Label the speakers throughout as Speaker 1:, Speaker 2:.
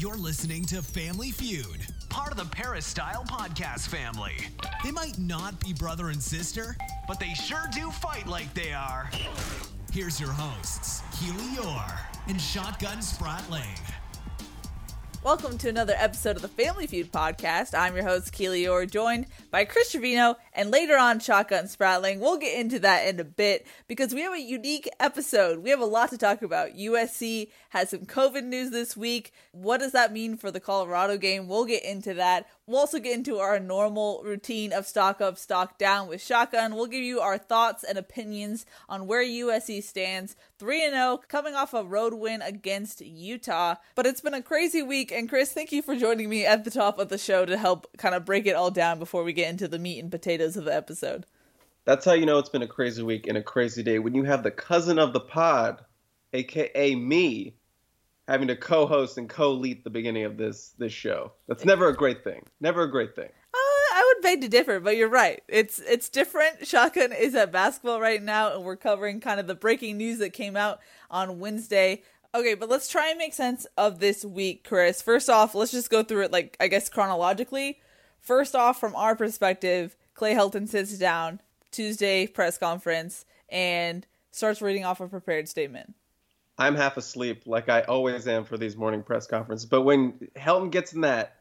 Speaker 1: You're listening to Family Feud, part of the Peristyle Podcast family. They might not be brother and sister, but they sure do fight like they are. Here's your hosts, Keely Eure and Shotgun Spratling.
Speaker 2: Welcome to another episode of the Family Feud podcast. I'm your host, Keely Eure, joined by Chris Trevino and later on Shotgun Spratling. We'll get into that in a bit because we have a unique episode. We have a lot to talk about. USC has some COVID news this week. What does that mean for the Colorado game? We'll get into that. We'll also get into our normal routine of stock up, stock down with Shotgun. We'll give you our thoughts and opinions on where USC stands 3 0, coming off a road win against Utah. But it's been a crazy week. And Chris, thank you for joining me at the top of the show to help kind of break it all down before we get into the meat and potatoes of the episode.
Speaker 3: That's how you know it's been a crazy week and a crazy day when you have the cousin of the pod, aka me, having to co-host and co-lead the beginning of this this show. That's never a great thing. Never a great thing.
Speaker 2: Uh, I would beg to differ, but you're right. It's it's different. Shotgun is at basketball right now, and we're covering kind of the breaking news that came out on Wednesday. Okay, but let's try and make sense of this week, Chris. First off, let's just go through it like I guess chronologically. First off, from our perspective, Clay Helton sits down Tuesday press conference and starts reading off a prepared statement.
Speaker 3: I'm half asleep, like I always am for these morning press conferences. But when Helton gets in that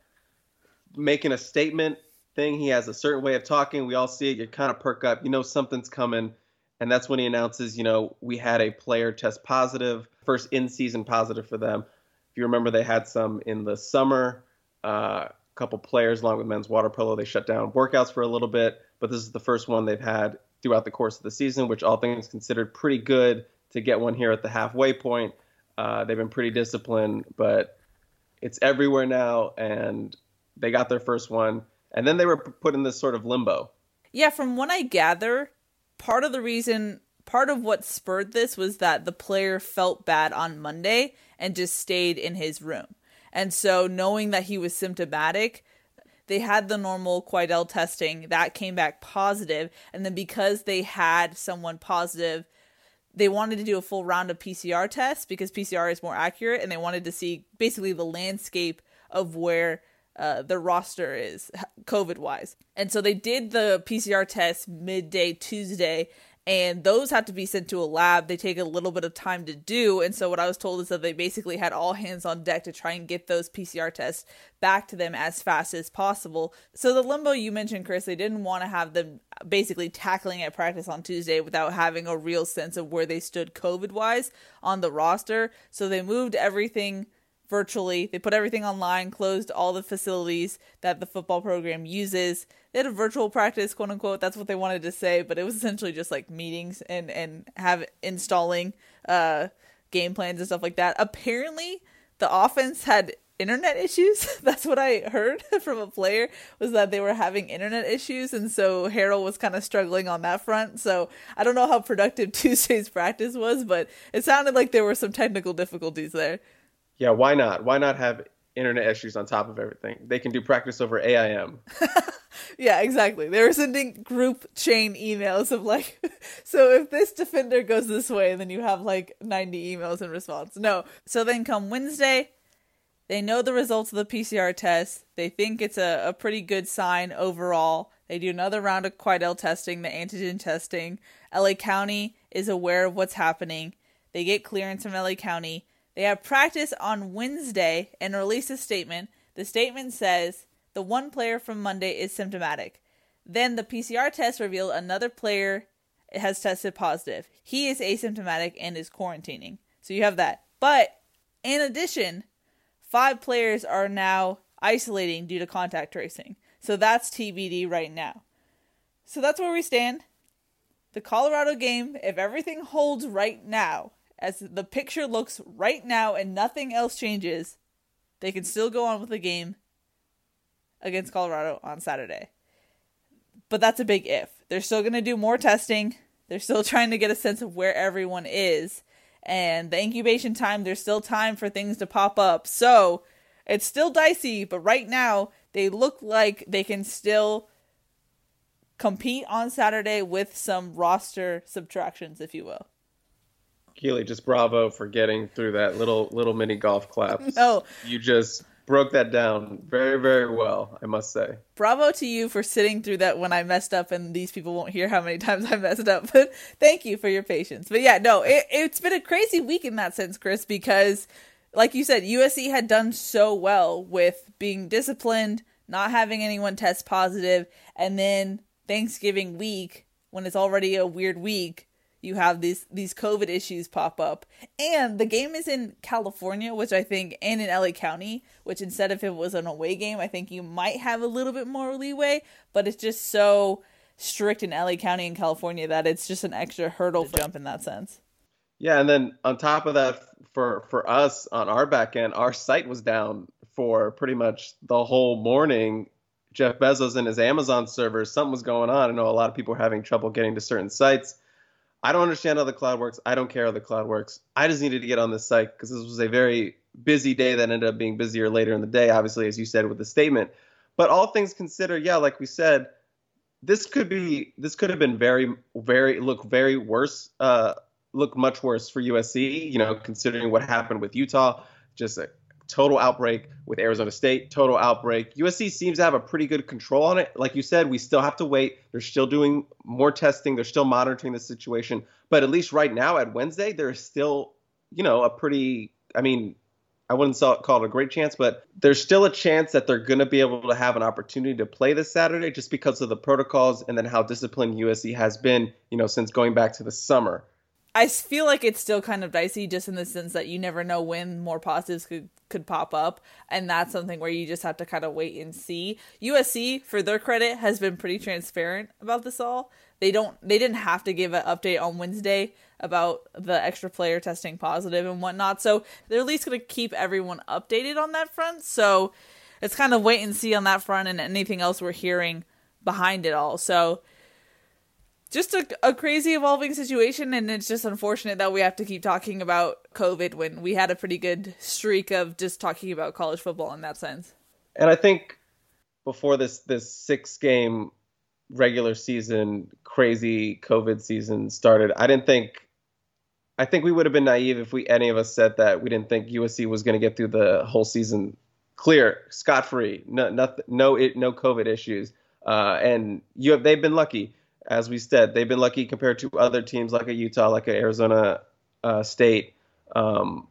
Speaker 3: making a statement thing, he has a certain way of talking. We all see it. You kind of perk up. You know something's coming. And that's when he announces, you know, we had a player test positive, first in season positive for them. If you remember, they had some in the summer. Uh, a couple players, along with men's water polo, they shut down workouts for a little bit. But this is the first one they've had throughout the course of the season, which all things considered pretty good to get one here at the halfway point. Uh, they've been pretty disciplined, but it's everywhere now, and they got their first one, and then they were put in this sort of limbo.
Speaker 2: Yeah, from what I gather, part of the reason, part of what spurred this was that the player felt bad on Monday and just stayed in his room. And so, knowing that he was symptomatic, they had the normal Quidel testing that came back positive, and then because they had someone positive they wanted to do a full round of PCR tests because PCR is more accurate and they wanted to see basically the landscape of where uh, the roster is COVID wise. And so they did the PCR test midday Tuesday and those have to be sent to a lab. They take a little bit of time to do. And so what I was told is that they basically had all hands on deck to try and get those PCR tests back to them as fast as possible. So the limbo you mentioned, Chris, they didn't want to have them basically tackling at practice on Tuesday without having a real sense of where they stood COVID wise on the roster. So they moved everything virtually. They put everything online, closed all the facilities that the football program uses. They had a virtual practice, quote unquote. That's what they wanted to say, but it was essentially just like meetings and and have installing uh game plans and stuff like that. Apparently, the offense had internet issues. That's what I heard from a player was that they were having internet issues and so Harold was kind of struggling on that front. So, I don't know how productive Tuesday's practice was, but it sounded like there were some technical difficulties there.
Speaker 3: Yeah, why not? Why not have internet issues on top of everything? They can do practice over AIM.
Speaker 2: yeah, exactly. They were sending group chain emails of like, so if this defender goes this way, then you have like 90 emails in response. No. So then come Wednesday, they know the results of the PCR test. They think it's a, a pretty good sign overall. They do another round of Quidel testing, the antigen testing. LA County is aware of what's happening. They get clearance from LA County. They have practice on Wednesday and release a statement. The statement says the one player from Monday is symptomatic. Then the PCR test revealed another player has tested positive. He is asymptomatic and is quarantining. So you have that. But in addition, five players are now isolating due to contact tracing. So that's TBD right now. So that's where we stand. The Colorado game, if everything holds right now, as the picture looks right now and nothing else changes, they can still go on with the game against Colorado on Saturday. But that's a big if. They're still going to do more testing. They're still trying to get a sense of where everyone is. And the incubation time, there's still time for things to pop up. So it's still dicey, but right now they look like they can still compete on Saturday with some roster subtractions, if you will.
Speaker 3: Keely, just bravo for getting through that little little mini golf clap.
Speaker 2: No,
Speaker 3: you just broke that down very, very well, I must say.
Speaker 2: Bravo to you for sitting through that when I messed up, and these people won't hear how many times I messed up. But thank you for your patience. But yeah, no, it, it's been a crazy week in that sense, Chris, because like you said, USC had done so well with being disciplined, not having anyone test positive, and then Thanksgiving week, when it's already a weird week, you have these these COVID issues pop up. And the game is in California, which I think and in LA County, which instead of it was an away game, I think you might have a little bit more leeway, but it's just so strict in LA County in California that it's just an extra hurdle jump in that sense.
Speaker 3: Yeah, and then on top of that, for for us on our back end, our site was down for pretty much the whole morning. Jeff Bezos and his Amazon servers, something was going on. I know a lot of people were having trouble getting to certain sites. I don't understand how the cloud works. I don't care how the cloud works. I just needed to get on this site because this was a very busy day that ended up being busier later in the day, obviously, as you said with the statement. But all things considered, yeah, like we said, this could be this could have been very, very look very worse uh, look much worse for USC, you know, considering what happened with Utah, just a total outbreak with Arizona State, total outbreak. USC seems to have a pretty good control on it. Like you said, we still have to wait. They're still doing more testing, they're still monitoring the situation. But at least right now at Wednesday, there's still, you know, a pretty I mean, I wouldn't call it a great chance, but there's still a chance that they're going to be able to have an opportunity to play this Saturday just because of the protocols and then how disciplined USC has been, you know, since going back to the summer.
Speaker 2: I feel like it's still kind of dicey just in the sense that you never know when more positives could could pop up and that's something where you just have to kind of wait and see. USC for their credit has been pretty transparent about this all. They don't they didn't have to give an update on Wednesday about the extra player testing positive and whatnot. So they're at least gonna keep everyone updated on that front. So it's kind of wait and see on that front and anything else we're hearing behind it all. So just a, a crazy evolving situation and it's just unfortunate that we have to keep talking about covid when we had a pretty good streak of just talking about college football in that sense.
Speaker 3: And i think before this this six game regular season crazy covid season started i didn't think i think we would have been naive if we any of us said that we didn't think usc was going to get through the whole season clear scot free no no no, it, no covid issues. Uh, and you have they've been lucky as we said, they've been lucky compared to other teams like a Utah, like a Arizona uh, State. Um,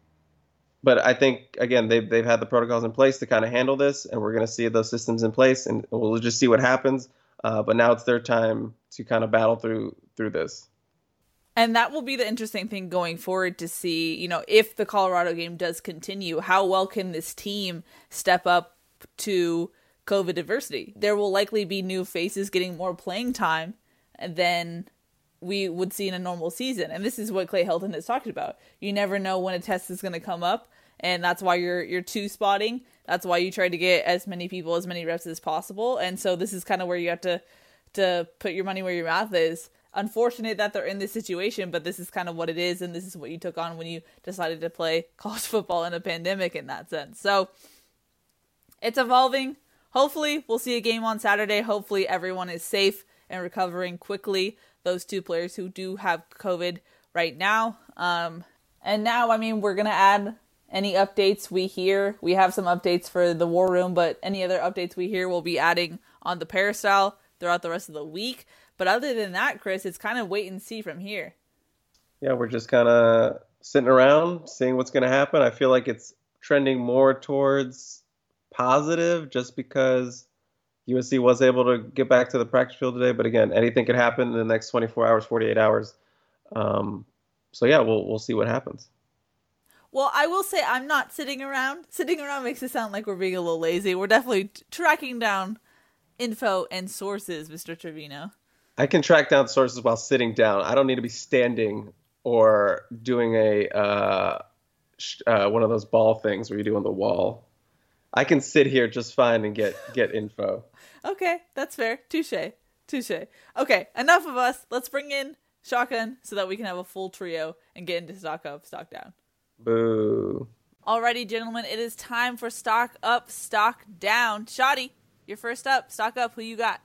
Speaker 3: but I think again they've they've had the protocols in place to kind of handle this, and we're going to see those systems in place, and we'll just see what happens. Uh, but now it's their time to kind of battle through through this.
Speaker 2: And that will be the interesting thing going forward to see, you know, if the Colorado game does continue, how well can this team step up to COVID adversity? There will likely be new faces getting more playing time than we would see in a normal season. And this is what Clay Helton has talked about. You never know when a test is going to come up, and that's why you're you're two spotting. That's why you try to get as many people as many reps as possible. And so this is kind of where you have to to put your money where your mouth is. Unfortunate that they're in this situation, but this is kind of what it is, and this is what you took on when you decided to play college football in a pandemic in that sense. So it's evolving. Hopefully, we'll see a game on Saturday. Hopefully, everyone is safe and recovering quickly. Those two players who do have COVID right now. Um, and now, I mean, we're going to add any updates we hear. We have some updates for the War Room, but any other updates we hear, we'll be adding on the Peristyle throughout the rest of the week. But other than that, Chris, it's kind of wait and see from here.
Speaker 3: Yeah, we're just kind of sitting around, seeing what's going to happen. I feel like it's trending more towards positive just because USC was able to get back to the practice field today, but again, anything could happen in the next 24 hours, 48 hours. Um, so yeah, we'll we'll see what happens.
Speaker 2: Well, I will say I'm not sitting around. Sitting around makes it sound like we're being a little lazy. We're definitely t- tracking down info and sources, Mr. Trevino.
Speaker 3: I can track down sources while sitting down. I don't need to be standing or doing a uh, sh- uh, one of those ball things where you do on the wall. I can sit here just fine and get get info.
Speaker 2: Okay, that's fair. Touche. Touche. Okay, enough of us. Let's bring in Shotgun so that we can have a full trio and get into stock up, stock down.
Speaker 3: Boo.
Speaker 2: Alrighty, gentlemen, it is time for stock up, stock down. Shoddy, you're first up. Stock up. Who you got?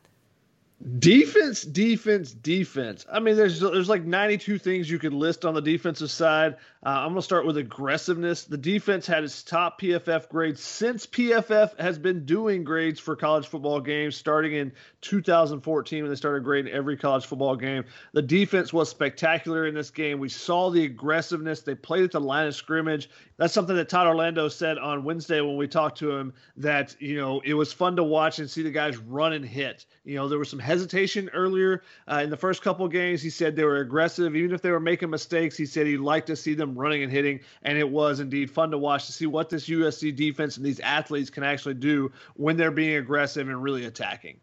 Speaker 4: Defense, defense, defense. I mean, there's there's like 92 things you could list on the defensive side. Uh, I'm going to start with aggressiveness. The defense had its top PFF grade since PFF has been doing grades for college football games starting in 2014 when they started grading every college football game. The defense was spectacular in this game. We saw the aggressiveness. They played at the line of scrimmage. That's something that Todd Orlando said on Wednesday when we talked to him that, you know, it was fun to watch and see the guys run and hit. You know, there was some hesitation earlier uh, in the first couple games. He said they were aggressive. Even if they were making mistakes, he said he'd like to see them running and hitting. And it was indeed fun to watch to see what this USC defense and these athletes can actually do when they're being aggressive and really attacking.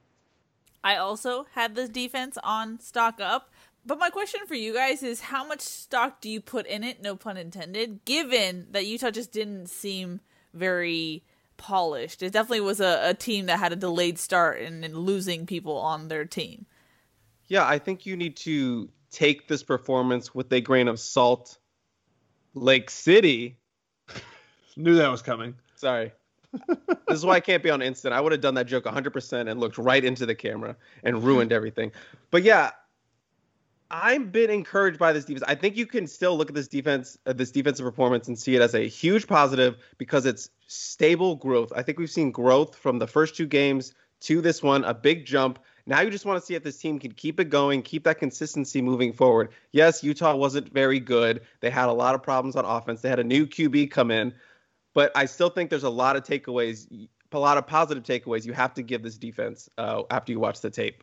Speaker 2: I also had this defense on stock up. But my question for you guys is how much stock do you put in it, no pun intended, given that Utah just didn't seem very polished? It definitely was a, a team that had a delayed start and, and losing people on their team.
Speaker 3: Yeah, I think you need to take this performance with a grain of salt Lake City.
Speaker 4: Knew that was coming.
Speaker 3: Sorry. this is why I can't be on instant. I would have done that joke 100% and looked right into the camera and ruined everything. But yeah, I'm bit encouraged by this defense. I think you can still look at this defense, uh, this defensive performance, and see it as a huge positive because it's stable growth. I think we've seen growth from the first two games to this one, a big jump. Now you just want to see if this team can keep it going, keep that consistency moving forward. Yes, Utah wasn't very good. They had a lot of problems on offense. They had a new QB come in, but I still think there's a lot of takeaways, a lot of positive takeaways you have to give this defense uh, after you watch the tape.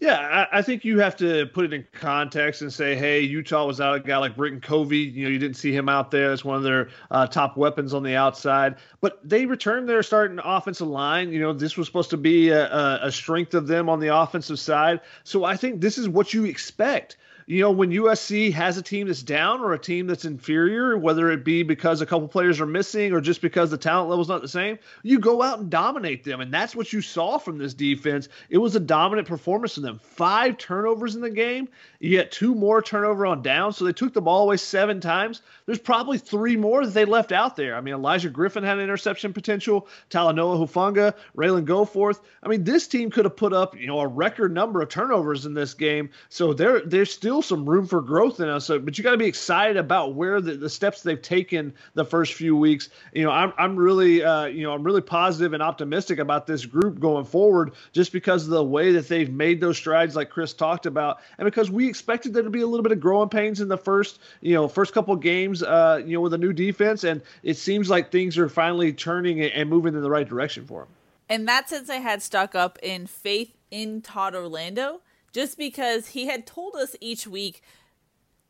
Speaker 4: Yeah, I, I, think you have to put it in context and say, hey, Utah was out a guy like Britton Covey. You know, you didn't see him out there as one of their uh, top weapons on the outside. But they returned their starting offensive line. You know, this was supposed to be a, a strength of them on the offensive side. So I think this is what you expect you know, when USC has a team that's down or a team that's inferior, whether it be because a couple players are missing or just because the talent level's not the same, you go out and dominate them. And that's what you saw from this defense. It was a dominant performance from them. Five turnovers in the game. You get two more turnover on down. So they took the ball away seven times. There's probably three more that they left out there. I mean, Olaijah Griffin had an interception potential, Talanoa Hufanga, Ralen Goforth. I mean, this team could have put up, you know, a record number of turnovers in this game. So they're still still some room for growth in us. So, but you got to be excited about where the, the steps they've taken the first few weeks. You know, I'm, I'm really, uh, you know, I'm really positive and optimistic about this group going forward just because of the way that they've made those strides, like Chris talked about, and because we expected there to be a little bit of growing pains in the first, you know, first couple games, uh, you know, with a new defense, and it seems like things are finally turning and moving in the right direction for them.
Speaker 2: And that sense I had stuck up in faith in Todd Orlando just because he had told us each week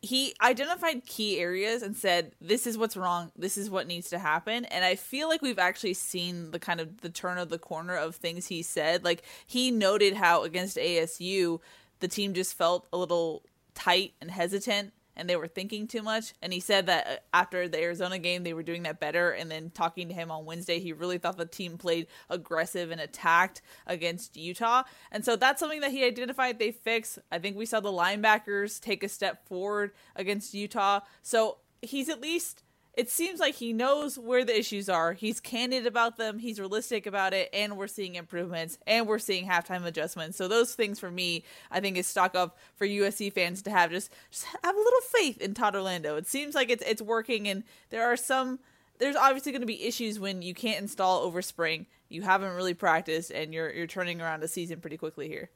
Speaker 2: he identified key areas and said this is what's wrong. This is what needs to happen. And i feel like we've actually seen the kind of the turn of the corner of things he said. Like he noted how against asu the team just felt a little tight and hesitant and they were thinking too much. And he said that uh, after the Arizona game, they were doing that better. And then talking to him on Wednesday, he really thought the team played aggressive and attacked against Utah. And so that's something that he identified they fix. I think we saw the linebackers take a step forward against Utah. So he's at least it seems like he knows where the issues are. He's candid about them. He's realistic about it, and we're seeing improvements, and we're seeing halftime adjustments. So those things for me, I think, is stock up for USC fans to have just just have a little faith in Todd Orlando. It seems like it's it's working, and there are some. There's obviously going to be issues when you can't install over spring. You haven't really practiced, and you're you're turning around a season pretty quickly here.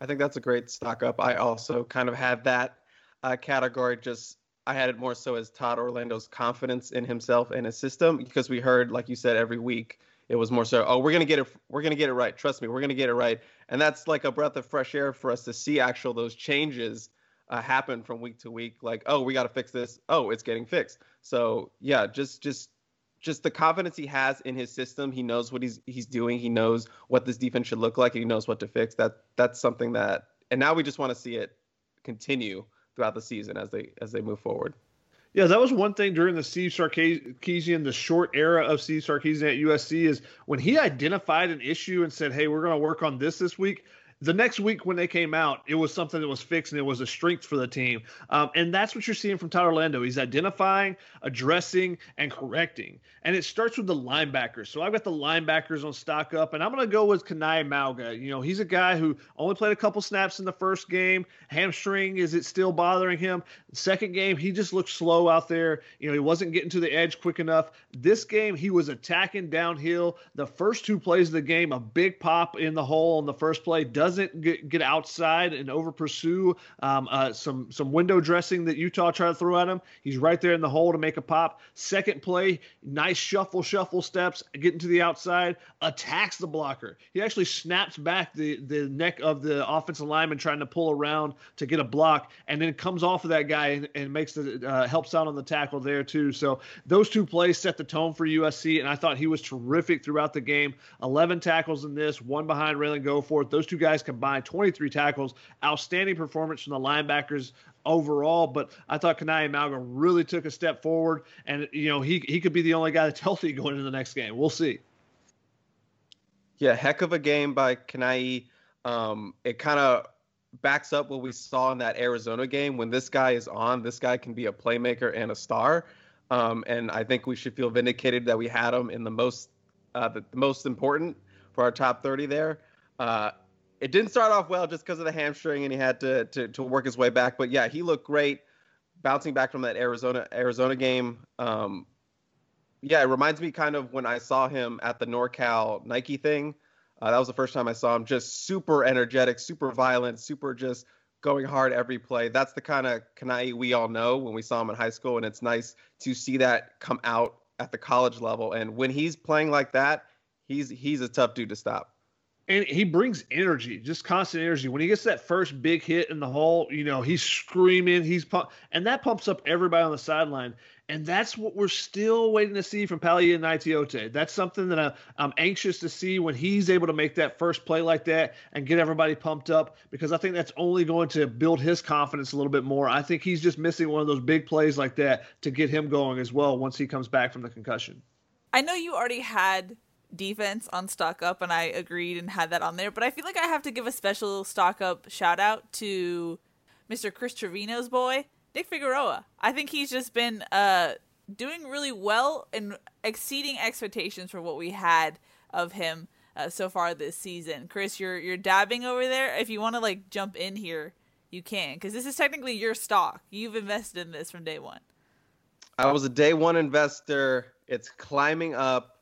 Speaker 3: I think that's a great stock up. I also kind of had that uh, category just I had it more so as Todd Orlando's confidence in himself and his system because we heard, like you said, every week it was more so, oh, we're gonna get it, we're gonna get it right. Trust me, we're gonna get it right, and that's like a breath of fresh air for us to see actual those changes uh, happen from week to week. Like, oh, we got to fix this. Oh, it's getting fixed. So yeah, just just just the confidence he has in his system. He knows what he's he's doing. He knows what this defense should look like. He knows what to fix. That that's something that, and now we just want to see it continue throughout the season as they as they move forward.
Speaker 4: Yeah, that was one thing during the Steve Sarkisian, the short era of Steve Sarkisian at USC, is when he identified an issue and said, "Hey, we're going to work on this this week." The next week when they came out, it was something that was fixed and it was a strength for the team. Um, and that's what you're seeing from Todd Orlando. He's identifying, addressing, and correcting. And it starts with the linebackers. So I've got the linebackers on stock up, and I'm going to go with Kanai Mauga. You know, he's a guy who only played a couple snaps in the first game. Hamstring, is it still bothering him? Second game, he just looked slow out there. You know, he wasn't getting to the edge quick enough. This game, he was attacking downhill. The first two plays of the game, a big pop in the hole on the first play, doesn't get, get outside and over pursue um, uh, some some window dressing that Utah tried to throw at him. He's right there in the hole to make a pop. Second play, nice shuffle, shuffle steps, getting to the outside, attacks the blocker. He actually snaps back the the neck of the offensive lineman trying to pull around to get a block, and then comes off of that guy and, and makes the uh, helps out on the tackle there too. So those two plays set the tone for USC, and I thought he was terrific throughout the game. 11 tackles in this, one behind Ralen Goforth. Those two guys combined 23 tackles. Outstanding performance from the linebackers overall, but I thought Kanai Mauga really took a step forward, and you know he he could be the only guy that's healthy going into the next game. We'll see.
Speaker 3: Yeah, heck of a game by Kanai. Um, it kind of backs up what we saw in that Arizona game. When this guy is on, this guy can be a playmaker and a star. Um, and I think we should feel vindicated that we had him in the most uh, the, the, most important for our top 30 there. Uh, it didn't start off well just because of the hamstring, and he had to, to, to work his way back. But yeah, he looked great, bouncing back from that Arizona Arizona game. Um, yeah, it reminds me kind of when I saw him at the NorCal Nike thing. Uh, that was the first time I saw him. Just super energetic, super violent, super just going hard every play. That's the kind of Kanai we all know when we saw him in high school, and it's nice to see that come out at the college level. And when he's playing like that, he's he's a tough dude to stop.
Speaker 4: And he brings energy, just constant energy. When he gets that first big hit in the hole, you know, he's screaming, he's pump, and that pumps up everybody on the sideline. And that's what we're still waiting to see from Palaie Gaoteote. That's something that I, I'm anxious to see when he's able to make that first play like that and get everybody pumped up because I think that's only going to build his confidence a little bit more. I think he's just missing one of those big plays like that to get him going as well once he comes back from the concussion.
Speaker 2: I know you already had defense on stock up and I agreed and had that on there, but I feel like I have to give a special stock up shout out to Mr. Chris Trevino's boy Nick Figueroa. I think he's just been uh, doing really well and exceeding expectations for what we had of him uh, so far this season. Chris, you're you're dabbing over there. If you want to like jump in here, you can because this is technically your stock. You've invested in this from day one.
Speaker 3: I was a day one investor. It's climbing up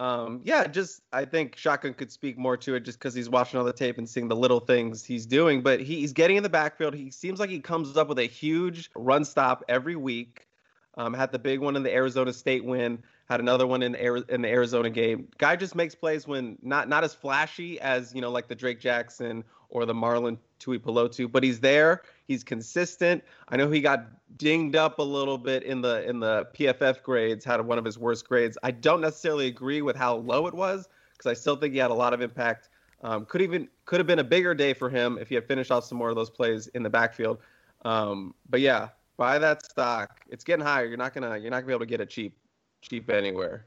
Speaker 3: um, yeah, just I think Shotgun could speak more to it just because he's watching all the tape and seeing the little things he's doing. But he, he's getting in the backfield. He seems like he comes up with a huge run stop every week. Um, had the big one in the Arizona State win. Had another one in the, in the Arizona game. Guy just makes plays when not not as flashy as you know like the Drake Jackson or the Marlon Tuipulotu, but he's there. He's consistent. I know he got dinged up a little bit in the in the PFF grades, had one of his worst grades. I don't necessarily agree with how low it was because I still think he had a lot of impact. Um, could even could have been a bigger day for him if he had finished off some more of those plays in the backfield. Um, but yeah, buy that stock. It's getting higher. You're not gonna you're not gonna be able to get it cheap cheap anywhere.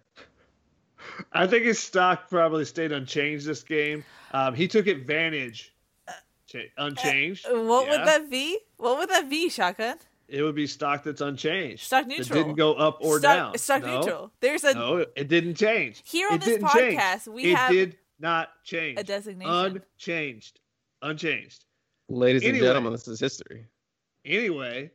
Speaker 4: I think his stock probably stayed unchanged this game. Um, he took advantage unchanged.
Speaker 2: Uh, what yeah. would that be? What would that be, Shotgun?
Speaker 4: It would be stock that's unchanged.
Speaker 2: Stock neutral.
Speaker 4: It didn't go up or
Speaker 2: stock,
Speaker 4: down.
Speaker 2: Stock
Speaker 4: no.
Speaker 2: neutral. There's a
Speaker 4: no. It didn't change.
Speaker 2: Here on
Speaker 4: it
Speaker 2: this podcast,
Speaker 4: change.
Speaker 2: we
Speaker 4: it
Speaker 2: have
Speaker 4: did not change.
Speaker 2: A designation.
Speaker 4: Unchanged. Unchanged.
Speaker 3: Ladies anyway, and gentlemen, this is history.
Speaker 4: Anyway,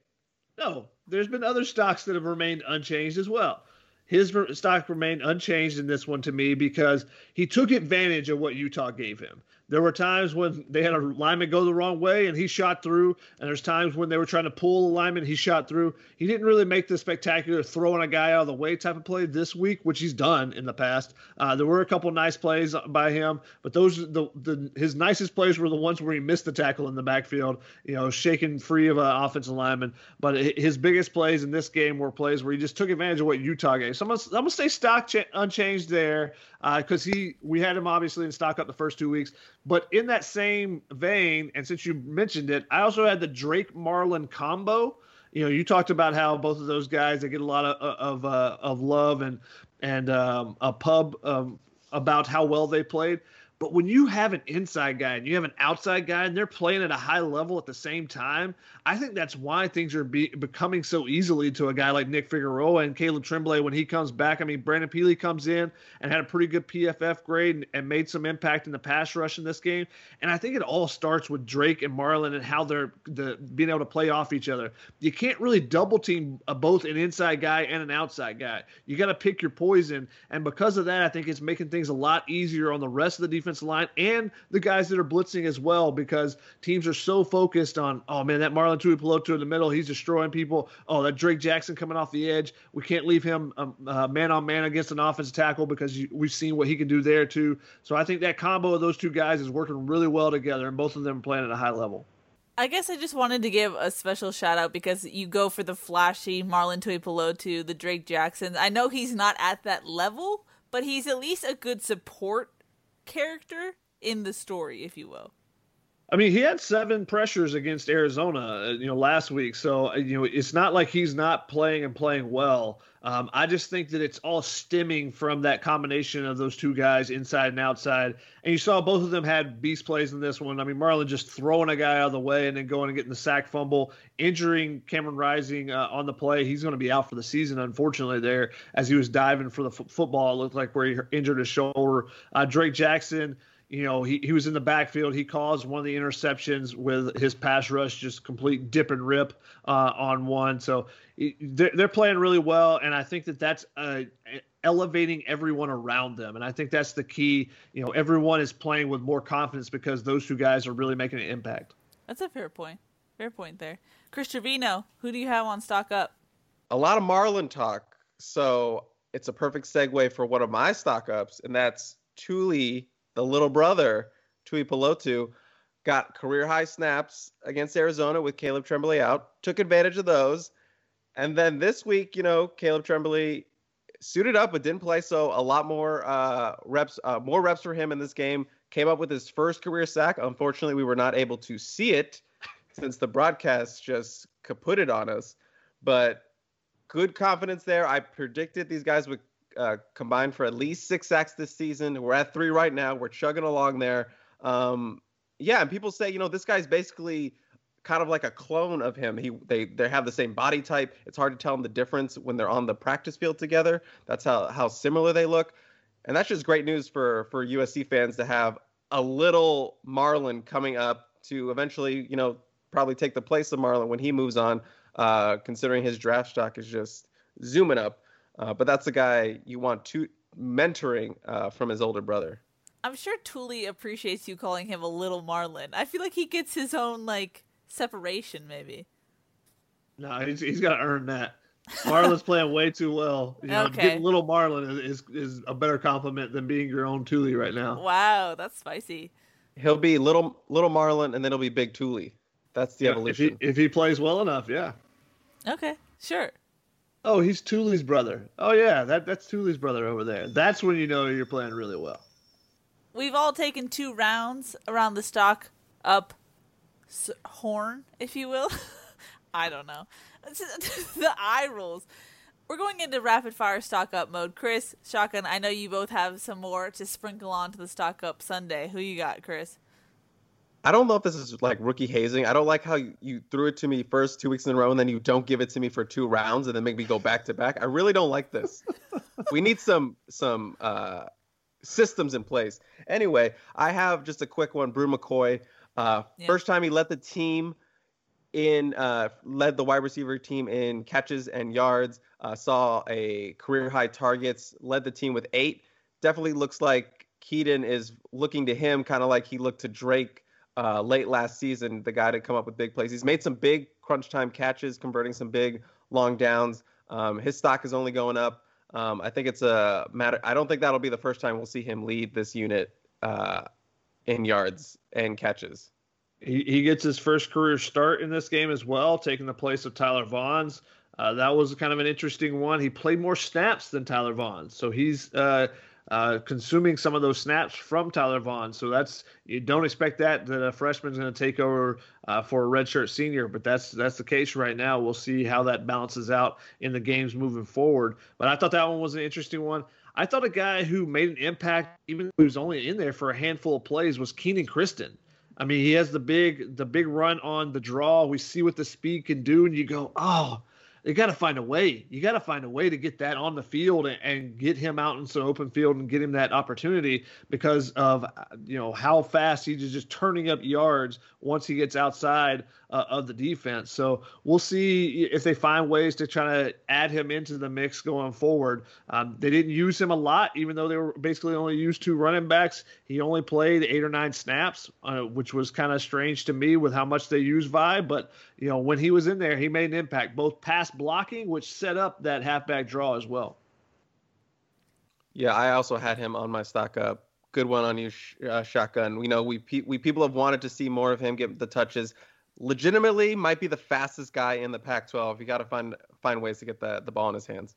Speaker 4: no, there's been other stocks that have remained unchanged as well. His stock remained unchanged in this one to me because he took advantage of what Utah gave him. There were times when they had a lineman go the wrong way and he shot through, and there's times when they were trying to pull a lineman, he shot through. He didn't really make the spectacular throwing a guy out of the way type of play this week, which he's done in the past. Uh, there were a couple nice plays by him, but those the, the his nicest plays were the ones where he missed the tackle in the backfield, you know, shaking free of an offensive lineman. But his biggest plays in this game were plays where he just took advantage of what Utah gave. So I'm gonna, I'm gonna stay stock cha- unchanged there because uh, he we had him obviously in stock up the first two weeks. But in that same vein, and since you mentioned it, I also had the Drake Marlon combo. You know, you talked about how both of those guys they get a lot of of uh, of love and and um, a pub um, about how well they played. But when you have an inside guy and you have an outside guy and they're playing at a high level at the same time, I think that's why things are be, becoming so easily to a guy like Nick Figueroa and Caleb Tremblay when he comes back. I mean, Brandon Pili comes in and had a pretty good PFF grade and, and made some impact in the pass rush in this game. And I think it all starts with Drake and Marlon and how they're the, being able to play off each other. You can't really double team a, both an inside guy and an outside guy. You got to pick your poison. And because of that, I think it's making things a lot easier on the rest of the defense line and the guys that are blitzing as well because teams are so focused on, oh man, that Marlon Tuipulotu in the middle, he's destroying people. Oh, that Drake Jackson coming off the edge, we can't leave him man on man against an offensive tackle because you, we've seen what he can do there too. So I think that combo of those two guys is working really well together, and both of them playing at a high level.
Speaker 2: I guess I just wanted to give a special shout out because you go for the flashy Marlon Tuipulotu, the Drake Jackson. I know he's not at that level, but he's at least a good support character in the story, if you will.
Speaker 4: I mean, he had seven pressures against Arizona, uh, you know, last week. So, uh, you know, it's not like he's not playing and playing well. Um, I just think that it's all stemming from that combination of those two guys inside and outside. And you saw both of them had beast plays in this one. I mean, Marlon just throwing a guy out of the way and then going and getting the sack fumble, injuring Cameron Rising uh, on the play. He's going to be out for the season, unfortunately, there as he was diving for the f- football. It looked like where he injured his shoulder. Uh, Drake Jackson you know, he, he was in the backfield. He caused one of the interceptions with his pass rush, just complete dip and rip uh, on one. So they're, they're playing really well, and I think that that's uh, elevating everyone around them. And I think that's the key. You know, everyone is playing with more confidence because those two guys are really making an impact.
Speaker 2: That's a fair point. Fair point there. Chris Trevino, who do you have on stock up?
Speaker 3: A lot of Marlon talk. So it's a perfect segue for one of my stock ups, and that's Tuli the little brother, Tuipulotu, got career high snaps against Arizona with Caleb Tremblay out, took advantage of those. And then this week, you know, Caleb Tremblay suited up but didn't play, so a lot more uh, reps, uh, more reps for him in this game. Came up with his first career sack. Unfortunately, we were not able to see it since the broadcast just kaputted on us. But good confidence there. I predicted these guys would uh, combined for at least six sacks this season. We're at three right now. We're chugging along there. Um, yeah, and people say, you know, this guy's basically kind of like a clone of him. He they they have the same body type. It's hard to tell them the difference when they're on the practice field together. That's how how similar they look. And that's just great news for for USC fans to have a little Marlon coming up to eventually, you know, probably take the place of Marlon when he moves on. Uh, considering his draft stock is just zooming up. Uh, but that's the guy you want to mentoring uh, from his older brother.
Speaker 2: I'm sure Tuli appreciates you calling him a little Marlon. I feel like he gets his own like separation, maybe.
Speaker 4: No, he's he's got to earn that. Marlon's playing way too well. You know, okay. getting little Marlon is, is, is a better compliment than being your own Tuli right now.
Speaker 2: Wow, that's spicy.
Speaker 3: He'll be little little Marlon, and then he'll be big Tuli. That's the yeah, evolution.
Speaker 4: If he, if he plays well enough, yeah.
Speaker 2: Okay, sure.
Speaker 4: Oh, he's Tuli's brother. Oh yeah, that that's Tuli's brother over there. That's when you know you're playing really well.
Speaker 2: We've all taken two rounds around the stock up horn, if you will. I don't know. the eye rolls. We're going into rapid fire stock up mode. Chris, Shotgun, I know you both have some more to sprinkle onto the stock up Sunday. Who you got, Chris?
Speaker 3: I don't know if this is like rookie hazing. I don't like how you, you, threw it to me first two weeks in a row and then you don't give it to me for two rounds and then make me go back to back. I really don't like this. we need some some uh, systems in place. Anyway, I have just a quick one. Bru McCoy, uh, yeah. first time he led the team in uh, led the wide receiver team in catches and yards. Uh, saw a career high targets. Led the team with eight. Definitely looks like Kedon is looking to him, kind of like he looked to Drake uh, late last season, the guy to come up with big plays. He's made some big crunch time catches, converting some big long downs. Um, his stock is only going up. Um, I think it's a matter. I don't think that'll be the first time we'll see him lead this unit uh, in yards and catches.
Speaker 4: He, he gets his first career start in this game as well, taking the place of Tyler Vaughns. Uh, that was kind of an interesting one. He played more snaps than Tyler Vaughn, so he's uh, uh, consuming some of those snaps from Tyler Vaughn. So that's you don't expect that that a freshman's going to take over uh, for a redshirt senior, but that's that's the case right now. We'll see how that balances out in the games moving forward. But I thought that one was an interesting one. I thought a guy who made an impact, even he was only in there for a handful of plays, was Keenan Christon. I mean, he has the big the big run on the draw. We see what the speed can do, and you go, oh, you got to find a way. You got to find a way to get that on the field and, and, get him out in some open field and get him that opportunity because of you know how fast he's just turning up yards once he gets outside uh, of the defense. So we'll see if they find ways to try to add him into the mix going forward. Um, they didn't use him a lot, even though they were basically only used two running backs. He only played eight or nine snaps, uh, which was kind of strange to me with how much they use Vai. But you know when he was in there, he made an impact, both pass blocking, which set up that halfback draw as well.
Speaker 3: Yeah, I also had him on my stock up. Good one on you, uh, shotgun. We know we we people have wanted to see more of him get the touches. Legitimately, might be the fastest guy in the Pac-12. You got to find find ways to get the the ball in his hands.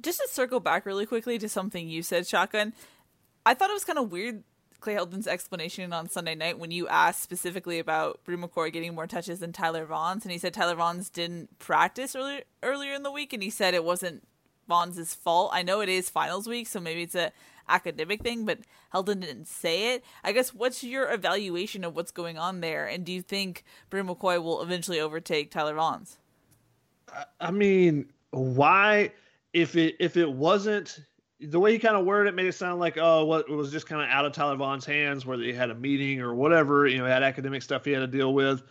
Speaker 2: Just to circle back really quickly to something you said, shotgun. I thought it was kind of weird Clay Helton's explanation on Sunday night when you asked specifically about Bru McCoy getting more touches than Tyler Vaughns, and he said Tyler Vaughns didn't practice earlier earlier in the week, and he said it wasn't Vaughns' fault. I know it is finals week, so maybe it's a academic thing, but Helton didn't say it. I guess what's your evaluation of what's going on there, and do you think Bru McCoy will eventually overtake Tyler Vaughns?
Speaker 4: I mean, why? If it if it wasn't the way he kind of worded it made it sound like oh what well, was just kind of out of Tyler Vaughn's hands where he had a meeting or whatever you know had academic stuff he had to deal with.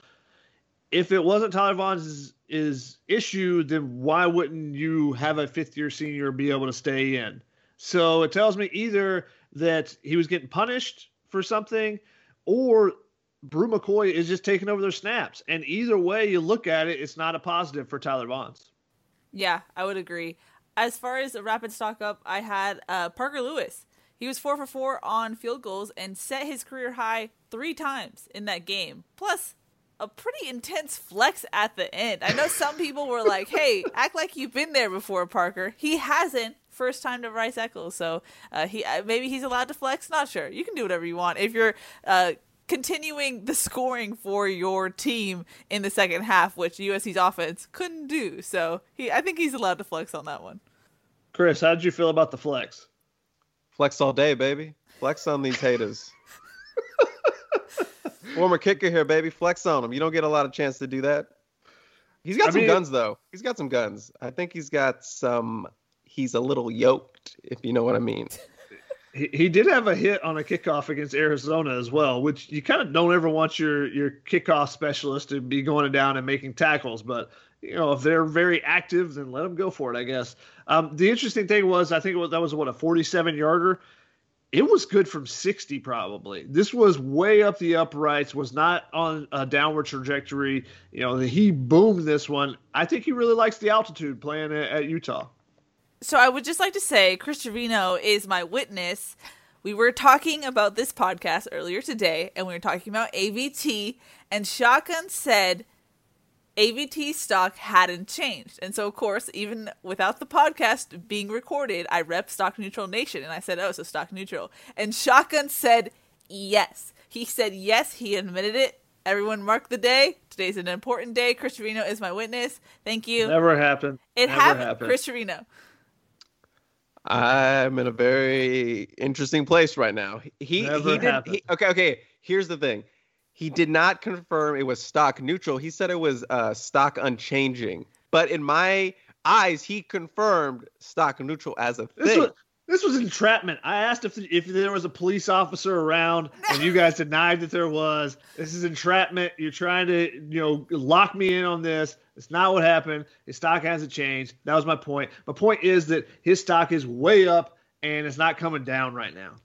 Speaker 4: If it wasn't Tyler Vaughn's is issue, then why wouldn't you have a fifth year senior be able to stay in? So it tells me either that he was getting punished for something, or Bru McCoy is just taking over their snaps. And either way you look at it, it's not a positive for Tyler Vaughns.
Speaker 2: Yeah, I would agree as far as a rapid stock up, I had uh, Parker Lewis. He was four for four on field goals and set his career high three times in that game. Plus, a pretty intense flex at the end. I know some people were like, "Hey, act like you've been there before, Parker." He hasn't. First time to Rice Eccles, so uh, he uh, maybe he's allowed to flex. Not sure. You can do whatever you want if you're uh, continuing the scoring for your team in the second half, which USC's offense couldn't do. So he, I think he's allowed to flex on that one.
Speaker 4: Chris, how did you feel about the flex?
Speaker 3: Flex all day, baby. Flex on these haters. Former kicker here, baby. Flex on them. You don't get a lot of chance to do that. He's got I some mean, guns though. He's got some guns. I think he's got some. He's a little yoked, if you know what I mean.
Speaker 4: He, did have a hit on a kickoff against Arizona as well, which you kind of don't ever want your your kickoff specialist to be going down and making tackles. But you know, if they're very active, then let them go for it. I guess. Um, the interesting thing was, I think was, that was what a 47 yarder. It was good from 60 probably. This was way up the uprights. Was not on a downward trajectory. You know, he boomed this one. I think he really likes the altitude playing at, at Utah.
Speaker 2: So I would just like to say Chris Trevino is my witness. We were talking about this podcast earlier today, and we were talking about AVT, and Shotgun said AVT stock hadn't changed. And so, of course, even without the podcast being recorded, I rep Stock Neutral Nation, and I said, oh, so Stock Neutral. And Shotgun said yes. He said yes, he admitted it. Everyone mark the day. Today's an important day. Chris Trevino is my witness. Thank you.
Speaker 4: Never happened.
Speaker 2: It
Speaker 4: Never
Speaker 2: happened. happened. Chris Trevino.
Speaker 3: I'm in a very interesting place right now. He
Speaker 4: Never
Speaker 3: he did he, okay. Okay, here's the thing. He did not confirm it was stock neutral. He said it was uh, stock unchanging. But in my eyes, he confirmed stock neutral as a thing.
Speaker 4: This was, this was entrapment. I asked if if there was a police officer around, and you guys denied that there was. This is entrapment. You're trying to you know lock me in on this. It's not what happened. His stock hasn't changed. That was my point. My point is that his stock is way up and it's not coming down right now.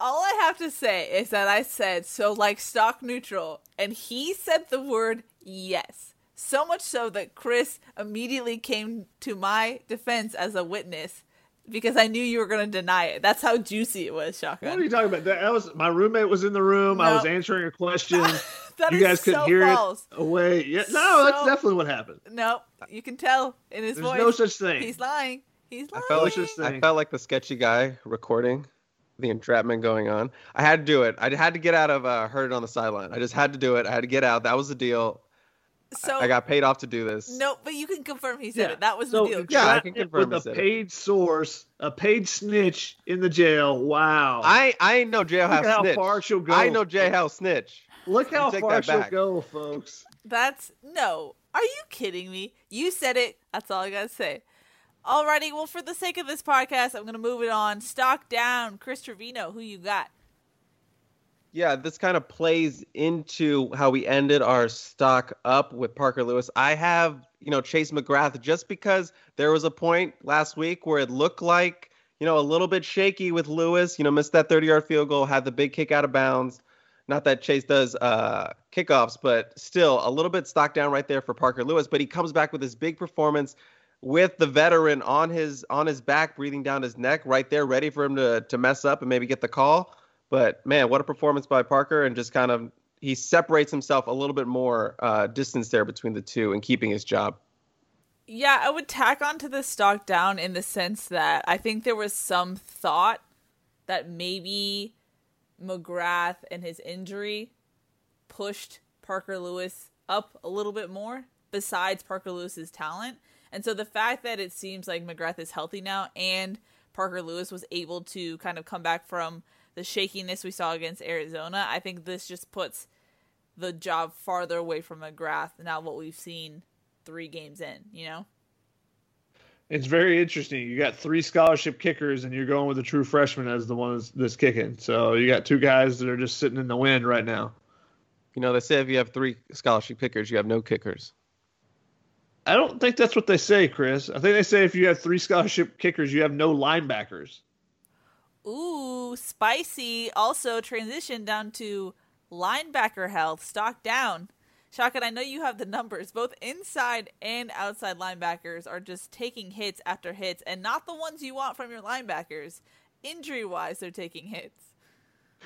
Speaker 2: All I have to say is that I said so like stock neutral and he said the word yes. So much so that Chris immediately came to my defense as a witness because I knew you were going to deny it. That's how juicy it was, Shotgun.
Speaker 4: What are you talking about? That was my roommate was in the room. No. I was answering a question. you guys couldn't
Speaker 2: so
Speaker 4: hear
Speaker 2: false.
Speaker 4: it away. Yeah, no, so, that's definitely what happened.
Speaker 2: No, you can tell in his voice.
Speaker 4: There's
Speaker 2: voice.
Speaker 4: no such thing.
Speaker 2: He's lying. He's lying.
Speaker 3: I felt like I felt like the sketchy guy recording the entrapment going on. I had to do it. I had to get out of uh, heard it on the sideline. I just had to do it. I had to get out. That was the deal.
Speaker 2: So
Speaker 3: I got paid off to do this.
Speaker 2: no, but you can confirm he said
Speaker 4: Yeah.
Speaker 2: it. That was
Speaker 4: So
Speaker 2: the deal.
Speaker 3: Yeah, I can
Speaker 4: it
Speaker 3: confirm
Speaker 4: with
Speaker 3: he
Speaker 4: a
Speaker 3: said it.
Speaker 4: paid source, a paid snitch in the jail. Wow.
Speaker 3: I I know jailhouse
Speaker 4: Look at how far she'll go.
Speaker 3: I know jailhouse snitch.
Speaker 4: Look how far
Speaker 3: that
Speaker 4: she'll
Speaker 3: back.
Speaker 4: go, folks.
Speaker 2: That's no. Are you kidding me? You said it. That's all I gotta say. Alrighty, well, for the sake of this podcast, I'm gonna move it on. Stock down, Chris Trevino. Who you got?
Speaker 3: Yeah, this kind of plays into how we ended our stock up with Parker Lewis. I have, you know, Chase McGrath just because there was a point last week where it looked like, you know, a little bit shaky with Lewis, you know, missed that 30 yard field goal, had the big kick out of bounds. Not that Chase does uh, kickoffs, but still a little bit stock down right there for Parker Lewis. But he comes back with this big performance with the veteran on his on his back, breathing down his neck, right there, ready for him to to mess up and maybe get the call. But man, what a performance by Parker, and just kind of he separates himself a little bit more uh, distance there between the two and keeping his job.
Speaker 2: Yeah, I would tack onto the stock down in the sense that I think there was some thought that maybe McGrath and his injury pushed Parker Lewis up a little bit more, besides Parker Lewis's talent. And so the fact that it seems like McGrath is healthy now and Parker Lewis was able to kind of come back from the shakiness we saw against Arizona, I think this just puts the job farther away from McGrath now what we've seen three games in, you know?
Speaker 4: It's very interesting. You got three scholarship kickers, and you're going with a true freshman as the one that's, that's kicking. So you got two guys that are just sitting in the wind right now.
Speaker 3: You know, they say if you have three scholarship kickers, you have no kickers.
Speaker 4: I don't think that's what they say, Chris. I think they say if you have three scholarship kickers, you have no linebackers.
Speaker 2: Ooh, spicy. Also transition down to linebacker health, stock down. Shotgun, I know you have the numbers. Both inside and outside linebackers are just taking hits after hits, and not the ones you want from your linebackers. Injury wise, they're taking hits.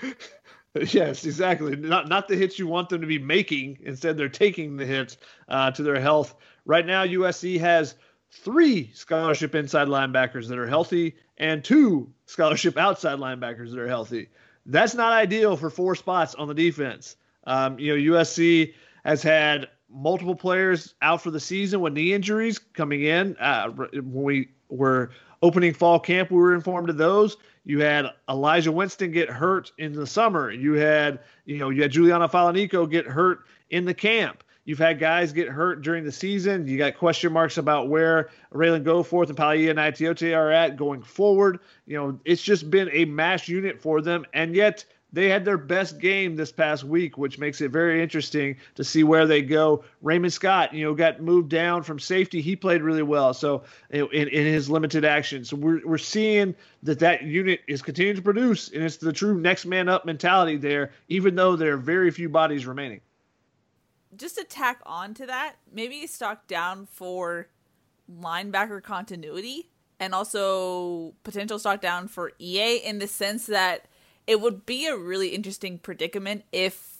Speaker 4: Yes, exactly. Not not the hits you want them to be making. Instead, they're taking the hits uh, to their health. Right now, USC has three scholarship inside linebackers that are healthy and two scholarship outside linebackers that are healthy. That's not ideal for four spots on the defense. Um, you know, USC has had multiple players out for the season with knee injuries coming in. Uh, when we were opening fall camp, we were informed of those. You had Elijah Winston get hurt in the summer. You had, you know, you had Juliano Falaniko get hurt in the camp. You've had guys get hurt during the season. You got question marks about where Ralen Goforth and Palaie Gaoteote are at going forward. You know, it's just been a mash unit for them, and yet they had their best game this past week, which makes it very interesting to see where they go. Raymond Scott, you know, got moved down from safety. He played really well, so in, in his limited action. So we're we're seeing that that unit is continuing to produce, and it's the true next man up mentality there, even though there are very few bodies remaining.
Speaker 2: Just to tack on to that, maybe stock down for linebacker continuity and also potential stock down for EA in the sense that it would be a really interesting predicament if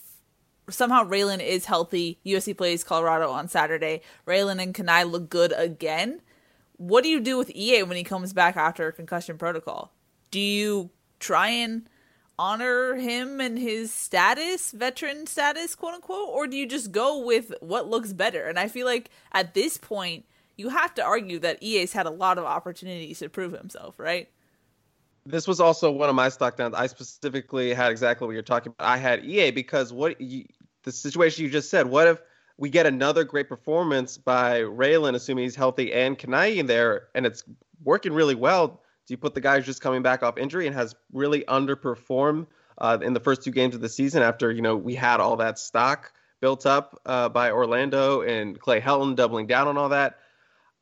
Speaker 2: somehow Ralen is healthy. USC plays Colorado on Saturday. Ralen and Kana'i look good again. What do you do with EA when he comes back after concussion protocol? Do you try and honor him and his status, veteran status, quote unquote, or do you just go with what looks better? And I feel like at this point, you have to argue that EA's had a lot of opportunities to prove himself, right?
Speaker 3: This was also one of my stock downs. I specifically had exactly what you're talking about. I had EA because what you, the situation you just said. What if we get another great performance by Ralen, assuming he's healthy, and Kana'i in there, and it's working really well? Do you put the guy who's just coming back off injury and has really underperformed uh, in the first two games of the season after you know we had all that stock built up uh, by Orlando and Clay Helton doubling down on all that?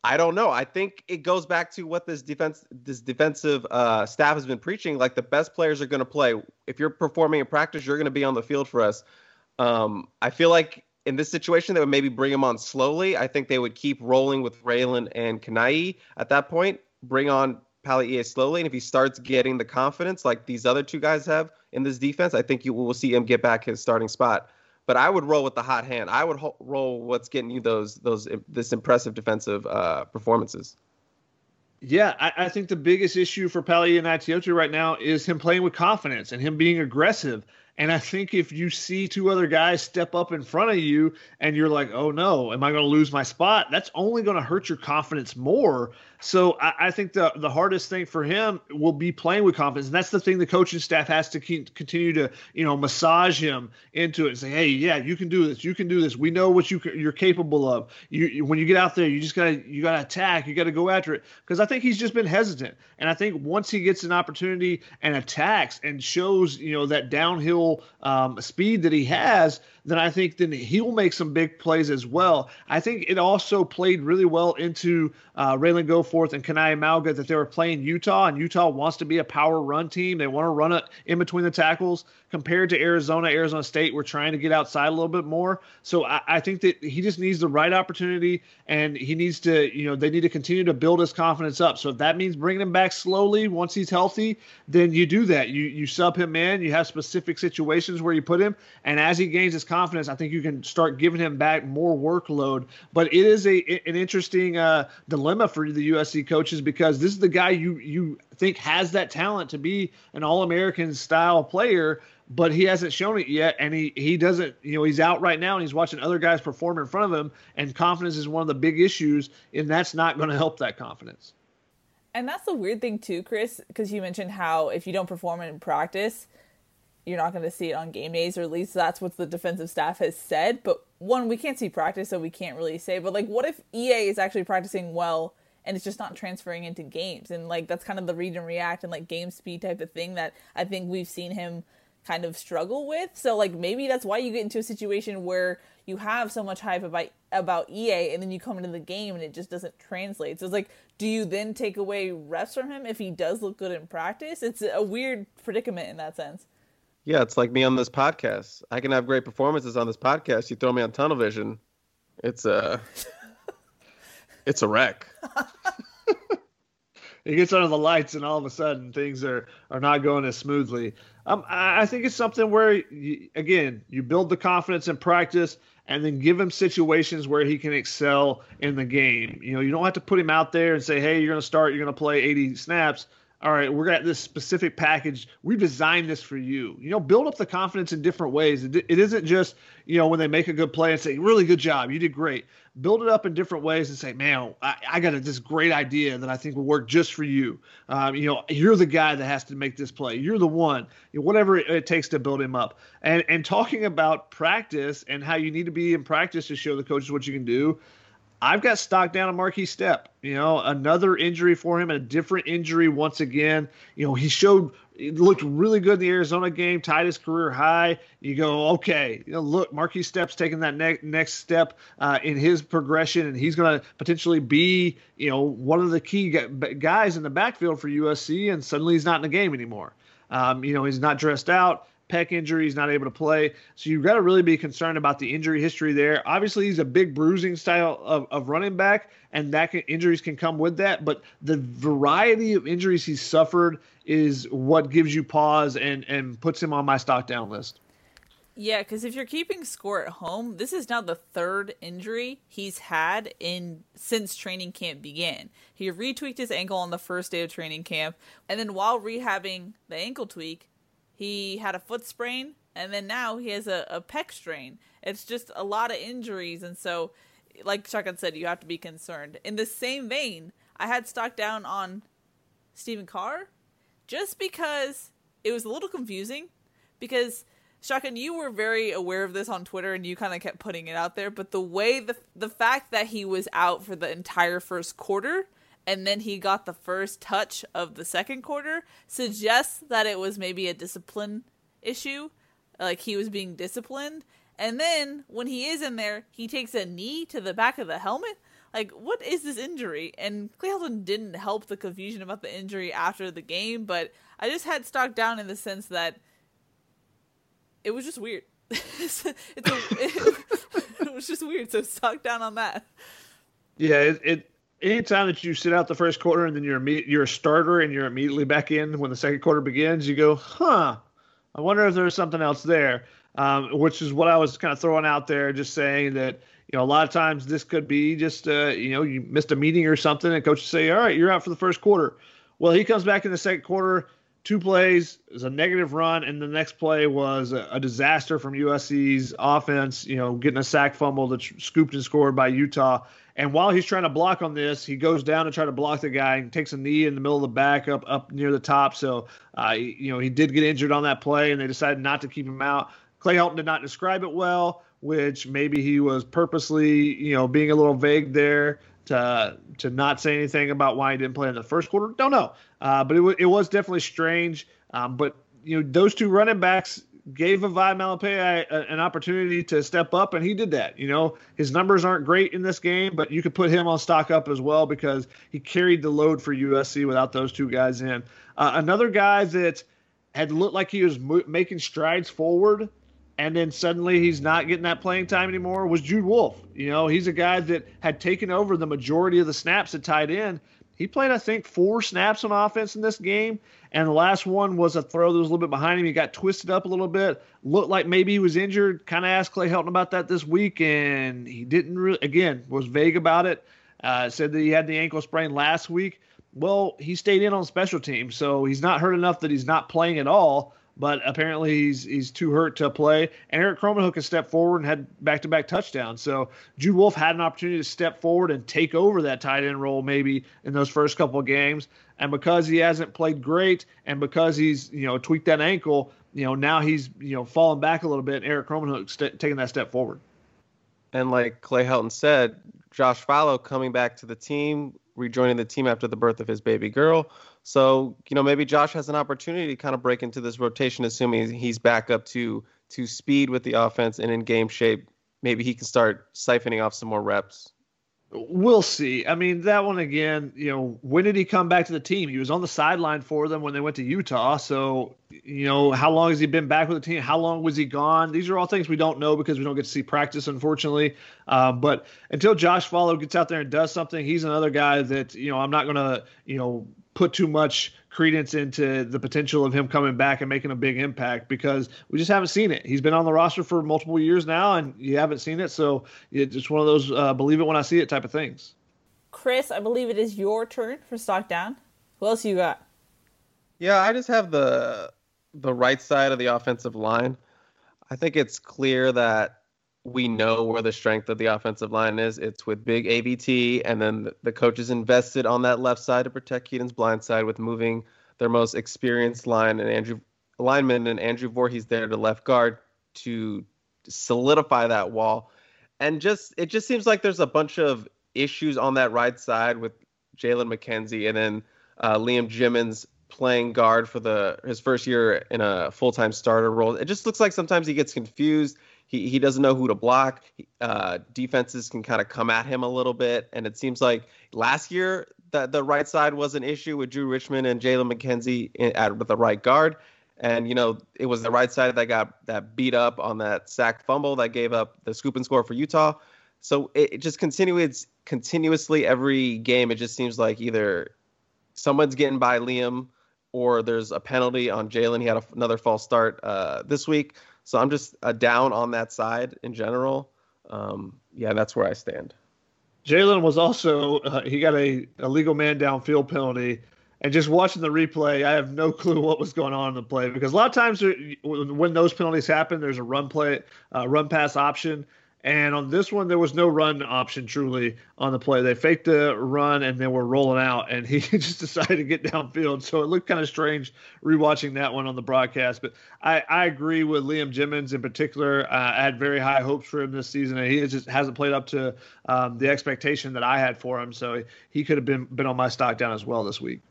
Speaker 3: I don't know. I think it goes back to what this defense, this defensive uh, staff has been preaching. Like the best players are going to play. If you're performing in practice, you're going to be on the field for us. Um, I feel like in this situation, they would maybe bring him on slowly. I think they would keep rolling with Ralen and Kana'i at that point. Bring on Pali slowly, and if he starts getting the confidence like these other two guys have in this defense, I think you will see him get back his starting spot but I would roll with the hot hand. I would ho- roll what's getting you those those this impressive defensive uh, performances.
Speaker 4: Yeah, I, I, think the biggest issue for Palaie Gaoteote right now is him playing with confidence and him being aggressive. And I think if you see two other guys step up in front of you and you're like, oh no, am I going to lose my spot? That's only going to hurt your confidence more. So I, I, think the the hardest thing for him will be playing with confidence, and that's the thing the coaching staff has to keep, continue to you know massage him into it and say, hey, yeah, you can do this, you can do this. We know what you you're capable of. You, when you get out there, you just gotta you gotta attack, you gotta go after it. Because I think he's just been hesitant, and I think once he gets an opportunity and attacks and shows you know that downhill um, speed that he has, then I think then he'll make some big plays as well. I think it also played really well into uh, Ralen Goforth and Kana'i Mauga that they were playing Utah, and Utah wants to be a power run team. They want to run it in between the tackles. Compared to Arizona, Arizona State, we're trying to get outside a little bit more. So I, I think that he just needs the right opportunity, and he needs to, you know, they need to continue to build his confidence up. So if that means bringing him back slowly once he's healthy, then you do that. You you sub him in. You have specific situations where you put him, and as he gains his confidence, I think you can start giving him back more workload. But it is a an interesting uh, dilemma for the USC coaches because this is the guy you you think has that talent to be an All American style player but he hasn't shown it yet. And he he doesn't you know he's out right now and he's watching other guys perform in front of him. And confidence is one of the big issues and that's not going to help that confidence.
Speaker 2: And that's the weird thing too chris because you mentioned how if you don't perform in practice you're not going to see it on game days or at least that's what the defensive staff has said but one we can't see practice so we can't really say but like what if ea is actually practicing well and it's just not transferring into games and like that's kind of the read and react and like game speed type of thing that i think we've seen him kind of struggle with. So like maybe that's why you get into a situation where you have so much hype about about EA and then you come into the game and it just doesn't translate. So it's like do you then take away reps from him if he does look good in practice? It's a weird predicament in that sense.
Speaker 3: Yeah, it's like me on this podcast. I can have great performances on this podcast. You throw me on tunnel vision, it's a it's a wreck.
Speaker 4: he gets under the lights and all of a sudden things are are not going as smoothly. Um, I think it's something where, you, again, you build the confidence in practice and then give him situations where he can excel in the game. You know, you don't have to put him out there and say, hey, you're going to start, you're going to play 80 snaps all right, we're at this specific package. We designed this for you. You know, build up the confidence in different ways. It, it isn't just, you know, when they make a good play and say, really good job, you did great. Build it up in different ways and say, man, I, I got a, this great idea that I think will work just for you. Um, you know, you're the guy that has to make this play. You're the one, you know, whatever it, it takes to build him up. And, and talking about practice and how you need to be in practice to show the coaches what you can do. I've got stock down on Markese Stepp. You know, another injury for him, a different injury once again. You know, he showed looked really good in the Arizona game, tied his career high. You go, okay, you know, look, Markese Stepp's taking that ne- next step uh, in his progression, and he's going to potentially be, you know, one of the key guys in the backfield for USC. And suddenly he's not in the game anymore. Um, you know, he's not dressed out pec injury. He's not able to play. So you've got to really be concerned about the injury history there. Obviously, he's a big bruising style of, of running back, and that can, injuries can come with that. But the variety of injuries he's suffered is what gives you pause and, and puts him on my stock down list.
Speaker 2: Yeah, because if you're keeping score at home, this is now the third injury he's had in since training camp began. He retweaked his ankle on the first day of training camp, and then while rehabbing the ankle tweak, he had a foot sprain, and then now he has a, a pec strain. It's just a lot of injuries, and so, like Chuck said, you have to be concerned. In the same vein, I had stock down on Stephen Carr, just because it was a little confusing. Because Shotgun, you were very aware of this on Twitter, and you kind of kept putting it out there. But the way the the fact that he was out for the entire first quarter and then he got the first touch of the second quarter suggests that it was maybe a discipline issue like he was being disciplined. And then when he is in there he takes a knee to the back of the helmet. Like what is this injury? And clay didn't help the confusion about the injury after the game but i just had stock down in the sense that it was just weird. It's, a, it, it was just weird so stock down on that.
Speaker 4: Yeah it, it anytime that you sit out the first quarter and then you're you're a starter and you're immediately back in when the second quarter begins, you go, huh? I wonder if there's something else there. Um, which is what I was kind of throwing out there, just saying that you know a lot of times this could be just uh, you know you missed a meeting or something, and coaches say, all right, you're out for the first quarter. Well, he comes back in the second quarter, two plays is a negative run, and the next play was a, a, disaster from USC's offense. You know, getting a sack fumble that scooped and scored by Utah. And while he's trying to block on this, he goes down to try to block the guy and takes a knee in the middle of the back up up near the top. So, uh, you know, he did get injured on that play, and they decided not to keep him out. Clay Helton did not describe it well, which maybe he was purposely, you know, being a little vague there to to not say anything about why he didn't play in the first quarter. Don't know, uh, but it, w- it was definitely strange. Um, but you know, those two running backs gave Vavae Malepeai an opportunity to step up, and he did that. You know, his numbers aren't great in this game, but you could put him on stock up as well because he carried the load for USC without those two guys in. Uh, another guy that had looked like he was mo- making strides forward and then suddenly he's not getting that playing time anymore was Jude Wolfe. You know, he's a guy that had taken over the majority of the snaps at tight end. He played, I think, four snaps on offense in this game, and the last one was a throw that was a little bit behind him. He got twisted up a little bit, looked like maybe he was injured. Kind of asked Clay Helton about that this week, and he didn't really. Again, was vague about it. Uh, said that he had the ankle sprain last week. Well, he stayed in on special teams, so he's not hurt enough that he's not playing at all but apparently he's he's too hurt to play. And Erik Krommenhoek has stepped forward and had back to back touchdowns. So Jude Wolfe had an opportunity to step forward and take over that tight end role maybe in those first couple of games. And because he hasn't played great, and because he's you know tweaked that ankle, you know now he's you know falling back a little bit. And Erik Krommenhoek st- taking that step forward.
Speaker 3: And like Clay Helton said, Josh Falo coming back to the team, rejoining the team after the birth of his baby girl so, you know, maybe Josh has an opportunity to kind of break into this rotation, assuming he's back up to to speed with the offense and in game shape. Maybe he can start siphoning off some more reps.
Speaker 4: We'll see. I mean, that one again, you know, when did he come back to the team? He was on the sideline for them when they went to Utah. So, you know, how long has he been back with the team? How long was he gone? These are all things we don't know because we don't get to see practice, unfortunately. Uh, but until Josh Falo gets out there and does something, he's another guy that, you know, I'm not going to, you know, put too much credence into the potential of him coming back and making a big impact because we just haven't seen it. He's been on the roster for multiple years now, and you haven't seen it. So it's just one of those uh, believe it when I see it type of things.
Speaker 2: Chris, I believe it is your turn for stock down. Who else you got?
Speaker 3: Yeah, I just have the the right side of the offensive line. I think it's clear that we know where the strength of the offensive line is. It's with big AVT, and then the coaches invested on that left side to protect Kedon's blind side with moving their most experienced line and Andrew lineman and Andrew Vorhees there to left guard to solidify that wall. And just it just seems like there's a bunch of issues on that right side with Jalen McKenzie and then uh, Liam Jimmons playing guard for the his first year in a full time starter role. It just looks like sometimes he gets confused he, he doesn't know who to block. Uh, defenses can kind of come at him a little bit, and it seems like last year that the right side was an issue with Drew Richmond and Jalen McKenzie in, at with the right guard, and you know it was the right side that got that beat up on that sack fumble that gave up the scoop and score for Utah. So it, it just continues continuously every game. It just seems like either someone's getting by Liam or there's a penalty on Jalen. He had a, another false start uh, this week. So I'm just uh, down on that side in general. Um, yeah, that's where I stand.
Speaker 4: Jalen was also uh, he got a, a legal man downfield penalty, and just watching the replay, I have no clue what was going on in the play because a lot of times when those penalties happen, there's a run play, uh, run pass option, and on this one, there was no run option truly on the play. They faked the run and then were rolling out, and he just decided to get downfield. So it looked kind of strange rewatching that one on the broadcast. But I, I agree with Liam Jimmons in particular. Uh, I had very high hopes for him this season, and he just hasn't played up to um, the expectation that I had for him. So he could have been been on my stock down as well this week.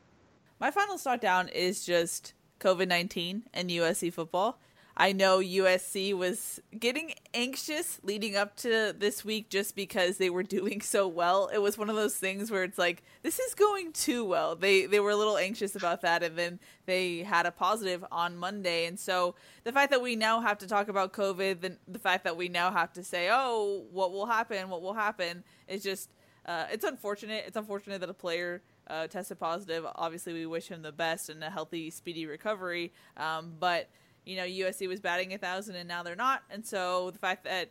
Speaker 2: My final stock down is just COVID nineteen and USC football. I know USC was getting anxious leading up to this week just because they were doing so well. It was one of those things where it's like this is going too well. They they were a little anxious about that and then they had a positive on Monday. And so the fact that we now have to talk about COVID, the, the fact that we now have to say, "Oh, what will happen? What will happen?" is just uh, it's unfortunate. It's unfortunate that a player uh, tested positive. Obviously, we wish him the best and a healthy, speedy recovery. Um, but you know, USC was batting a thousand and now they're not. And so the fact that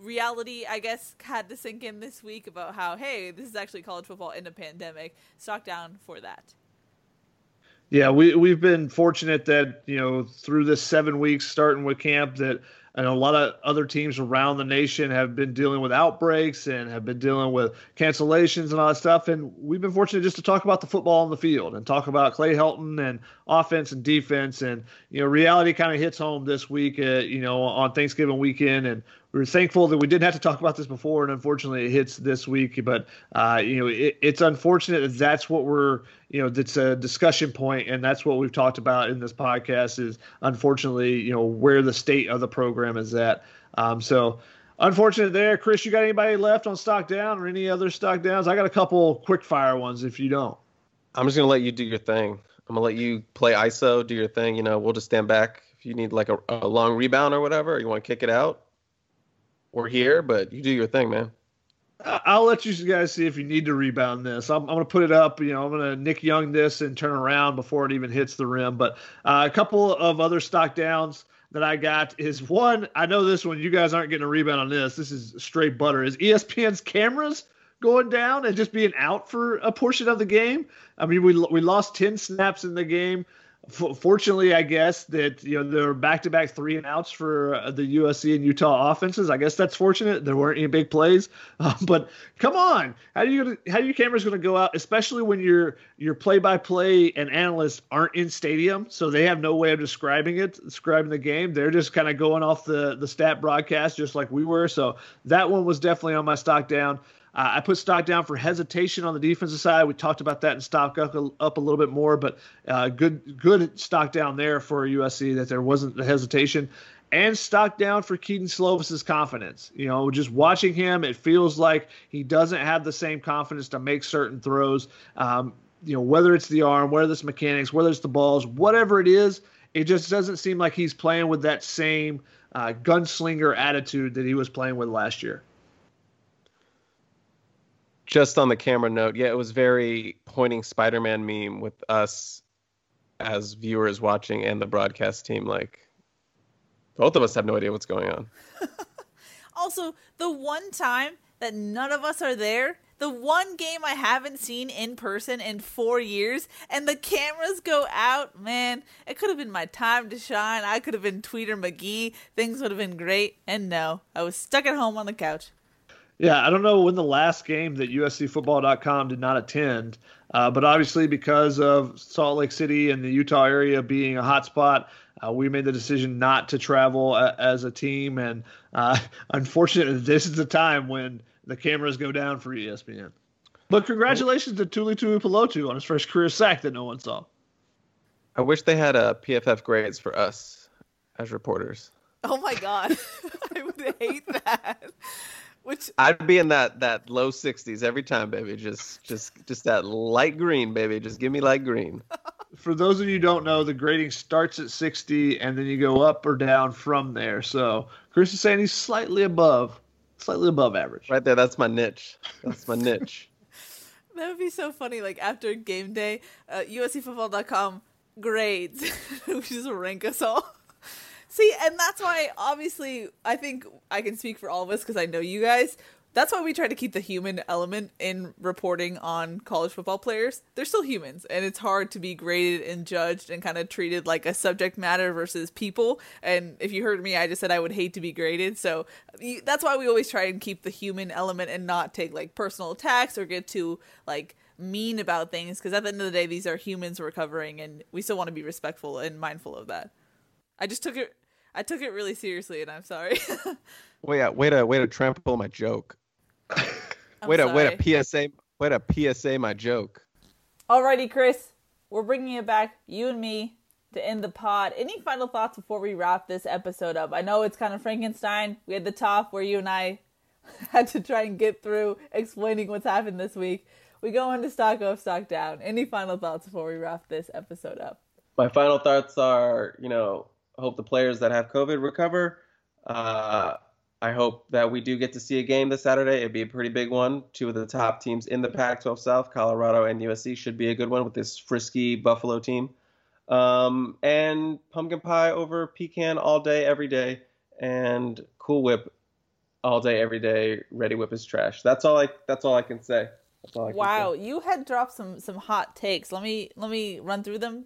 Speaker 2: reality, I guess, had to sink in this week about how, hey, this is actually college football in a pandemic, stock down for that.
Speaker 4: Yeah, we we've been fortunate that you know through this seven weeks starting with camp that and a lot of other teams around the nation have been dealing with outbreaks and have been dealing with cancellations and all that stuff. And we've been fortunate just to talk about the football on the field and talk about Clay Helton and offense and defense. And, you know, reality kind of hits home this week, uh, you know, on Thanksgiving weekend. And we are thankful that we didn't have to talk about this before, and unfortunately, it hits this week. But uh, you know, it, it's unfortunate that that's what we're you know that's a discussion point, and that's what we've talked about in this podcast. Is unfortunately, you know, where the state of the program is at. Um, so. Unfortunate there, Chris. You got anybody left on stock down or any other stock downs? I got a couple quick fire ones. If you don't,
Speaker 3: I'm just gonna let you do your thing. I'm gonna let you play ISO, do your thing. You know, we'll just stand back if you need like a, a long rebound or whatever. Or you want to kick it out we're here, but you do your thing, man.
Speaker 4: I'll let you guys see if you need to rebound this. I'm, I'm going to put it up. You know, I'm going to Nick Young this and turn around before it even hits the rim. But uh, a couple of other stock downs that I got is one. I know this one. You guys aren't getting a rebound on this. This is straight butter. Is ESPN's cameras going down and just being out for a portion of the game? I mean, we we lost ten snaps in the game fortunately, I guess that you know there were back-to-back three and outs for uh, the USC and Utah offenses. I guess that's fortunate. There weren't any big plays, uh, but come on, how do you gonna, how are your cameras going to go out, especially when your your play-by-play and analysts aren't in stadium, so they have no way of describing it, describing the game. They're just kind of going off the the stat broadcast, just like we were. So that one was definitely on my stock down. Uh, I put stock down for hesitation on the defensive side. We talked about that and stock up a, up a little bit more, but uh, good good stock down there for USC that there wasn't the hesitation. And stock down for Kedon Slovis's confidence. You know, just watching him, it feels like he doesn't have the same confidence to make certain throws. Um, you know, whether it's the arm, whether it's mechanics, whether it's the balls, whatever it is, it just doesn't seem like he's playing with that same uh, gunslinger attitude that he was playing with last year
Speaker 3: just on the camera note, yeah, it was very pointing Spider-Man meme with us as viewers watching and the broadcast team. Like, both of us have no idea what's going on.
Speaker 2: also, the one time that none of us are there, the one game I haven't seen in person in four years, and the cameras go out, man, it could have been my time to shine. I could have been Tweeter McGee. Things would have been great. And no, I was stuck at home on the couch.
Speaker 4: Yeah, I don't know when the last game that USCFootball.com did not attend, uh, but obviously because of Salt Lake City and the Utah area being a hotspot, uh, we made the decision not to travel a, as a team. And uh, unfortunately, this is the time when the cameras go down for ESPN. But congratulations to Tuli Tuipulotu on his first career sack that no one saw.
Speaker 3: I wish they had a PFF grades for us as reporters.
Speaker 2: Oh my god, I would hate that. Which
Speaker 3: I'd be in that that low 60s every time, baby. Just just just that light green, baby. Just give me light green.
Speaker 4: For those of you who don't know, the grading starts at 60 and then you go up or down from there. So Chris is saying he's slightly above, slightly above average.
Speaker 3: Right there, that's my niche. That's my niche.
Speaker 2: that would be so funny. Like after game day, uh, USCFootball.com grades, we just rank us all. See, and that's why obviously I think I can speak for all of us because I know you guys. That's why we try to keep the human element in reporting on college football players. They're still humans, and it's hard to be graded and judged and kind of treated like a subject matter versus people. And if you heard me, I just said I would hate to be graded. So that's why we always try and keep the human element and not take like personal attacks or get too like mean about things because at the end of the day, these are humans we're covering, and we still want to be respectful and mindful of that. I just took it I took it really seriously, and I'm sorry.
Speaker 3: wait, uh, wait a way to trample my joke. wait a wait a PSA wait a PSA my joke.
Speaker 2: Alrighty, Chris, we're bringing it back, you and me, to end the pod. Any final thoughts before we wrap this episode up? I know it's kind of Frankenstein. We had the top where you and I had to try and get through explaining what's happened this week. We go into stock up, stock down. Any final thoughts before we wrap this episode up?
Speaker 3: My final thoughts are, you know, hope the players that have COVID recover. Uh, I hope that we do get to see a game this Saturday. It'd be a pretty big one. Two of the top teams in the Pac-12 South, Colorado and USC, should be a good one with this frisky Buffalo team. Um, and pumpkin pie over pecan all day, every day, and Cool Whip all day, every day. Ready Whip is trash. That's all I. That's all I can say.
Speaker 2: wow, you had dropped some some hot takes. Let me let me run through them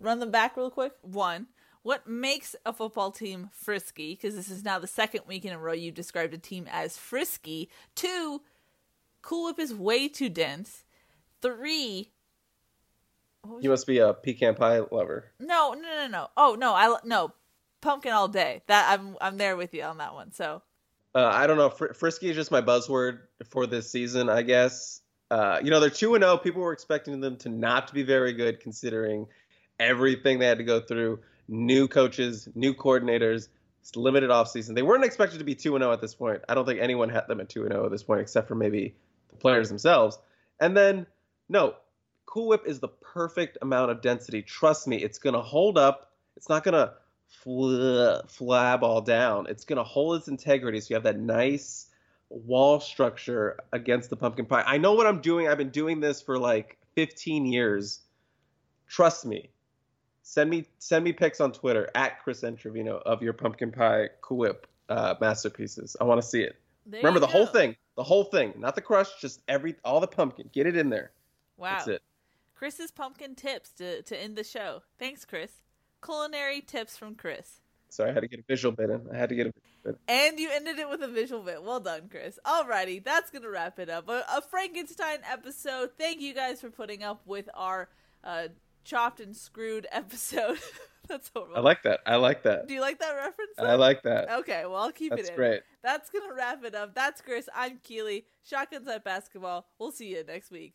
Speaker 2: run them back real quick. One, what makes a football team frisky? Because this is now the second week in a row you described a team as frisky. Two, Cool Whip is way too dense. Three,
Speaker 3: You must be a pecan pie lover.
Speaker 2: no, no, no, no. Oh no, I no pumpkin all day. That I'm I'm there with you on that one. So
Speaker 3: Uh, I don't know. Fr- Frisky is just my buzzword for this season, I guess. Uh, you know, they're two and zero. People were expecting them to not be very good, considering everything they had to go through. New coaches, new coordinators, it's limited offseason. They weren't expected to be two and zero at this point. I don't think anyone had them at two and zero at this point, except for maybe the players themselves. And then, no, Cool Whip is the perfect amount of density. Trust me, it's gonna hold up. It's not gonna fl- flab all down. It's going to hold its integrity so you have that nice wall structure against the pumpkin pie. I know what I'm doing. I've been doing this for like 15 years. Trust me. Send me send me pics on Twitter at Chris Trevino of your pumpkin pie Whip uh, masterpieces. I want to see it.
Speaker 2: there
Speaker 3: Remember the whole thing, the whole thing, not the crush, just every all the pumpkin. Get it in there.
Speaker 2: Wow.
Speaker 3: That's it.
Speaker 2: Chris's pumpkin tips to to end the show. Thanks, Chris. Culinary tips from Chris.
Speaker 3: Sorry, I had to get a visual bit in. I had to get a visual bit.
Speaker 2: And you ended it with a visual bit. Well done, Chris. Alrighty, that's gonna wrap it up. A, a Frankenstein episode. Thank you guys for putting up with our uh, chopped and screwed episode. that's horrible.
Speaker 3: I like that. I like that.
Speaker 2: Do you like that reference?
Speaker 3: I like that.
Speaker 2: Okay, well I'll keep
Speaker 3: That's
Speaker 2: it in.
Speaker 3: great.
Speaker 2: That's gonna wrap it up. That's Chris. I'm Keely. Shotguns at basketball. We'll see you next week.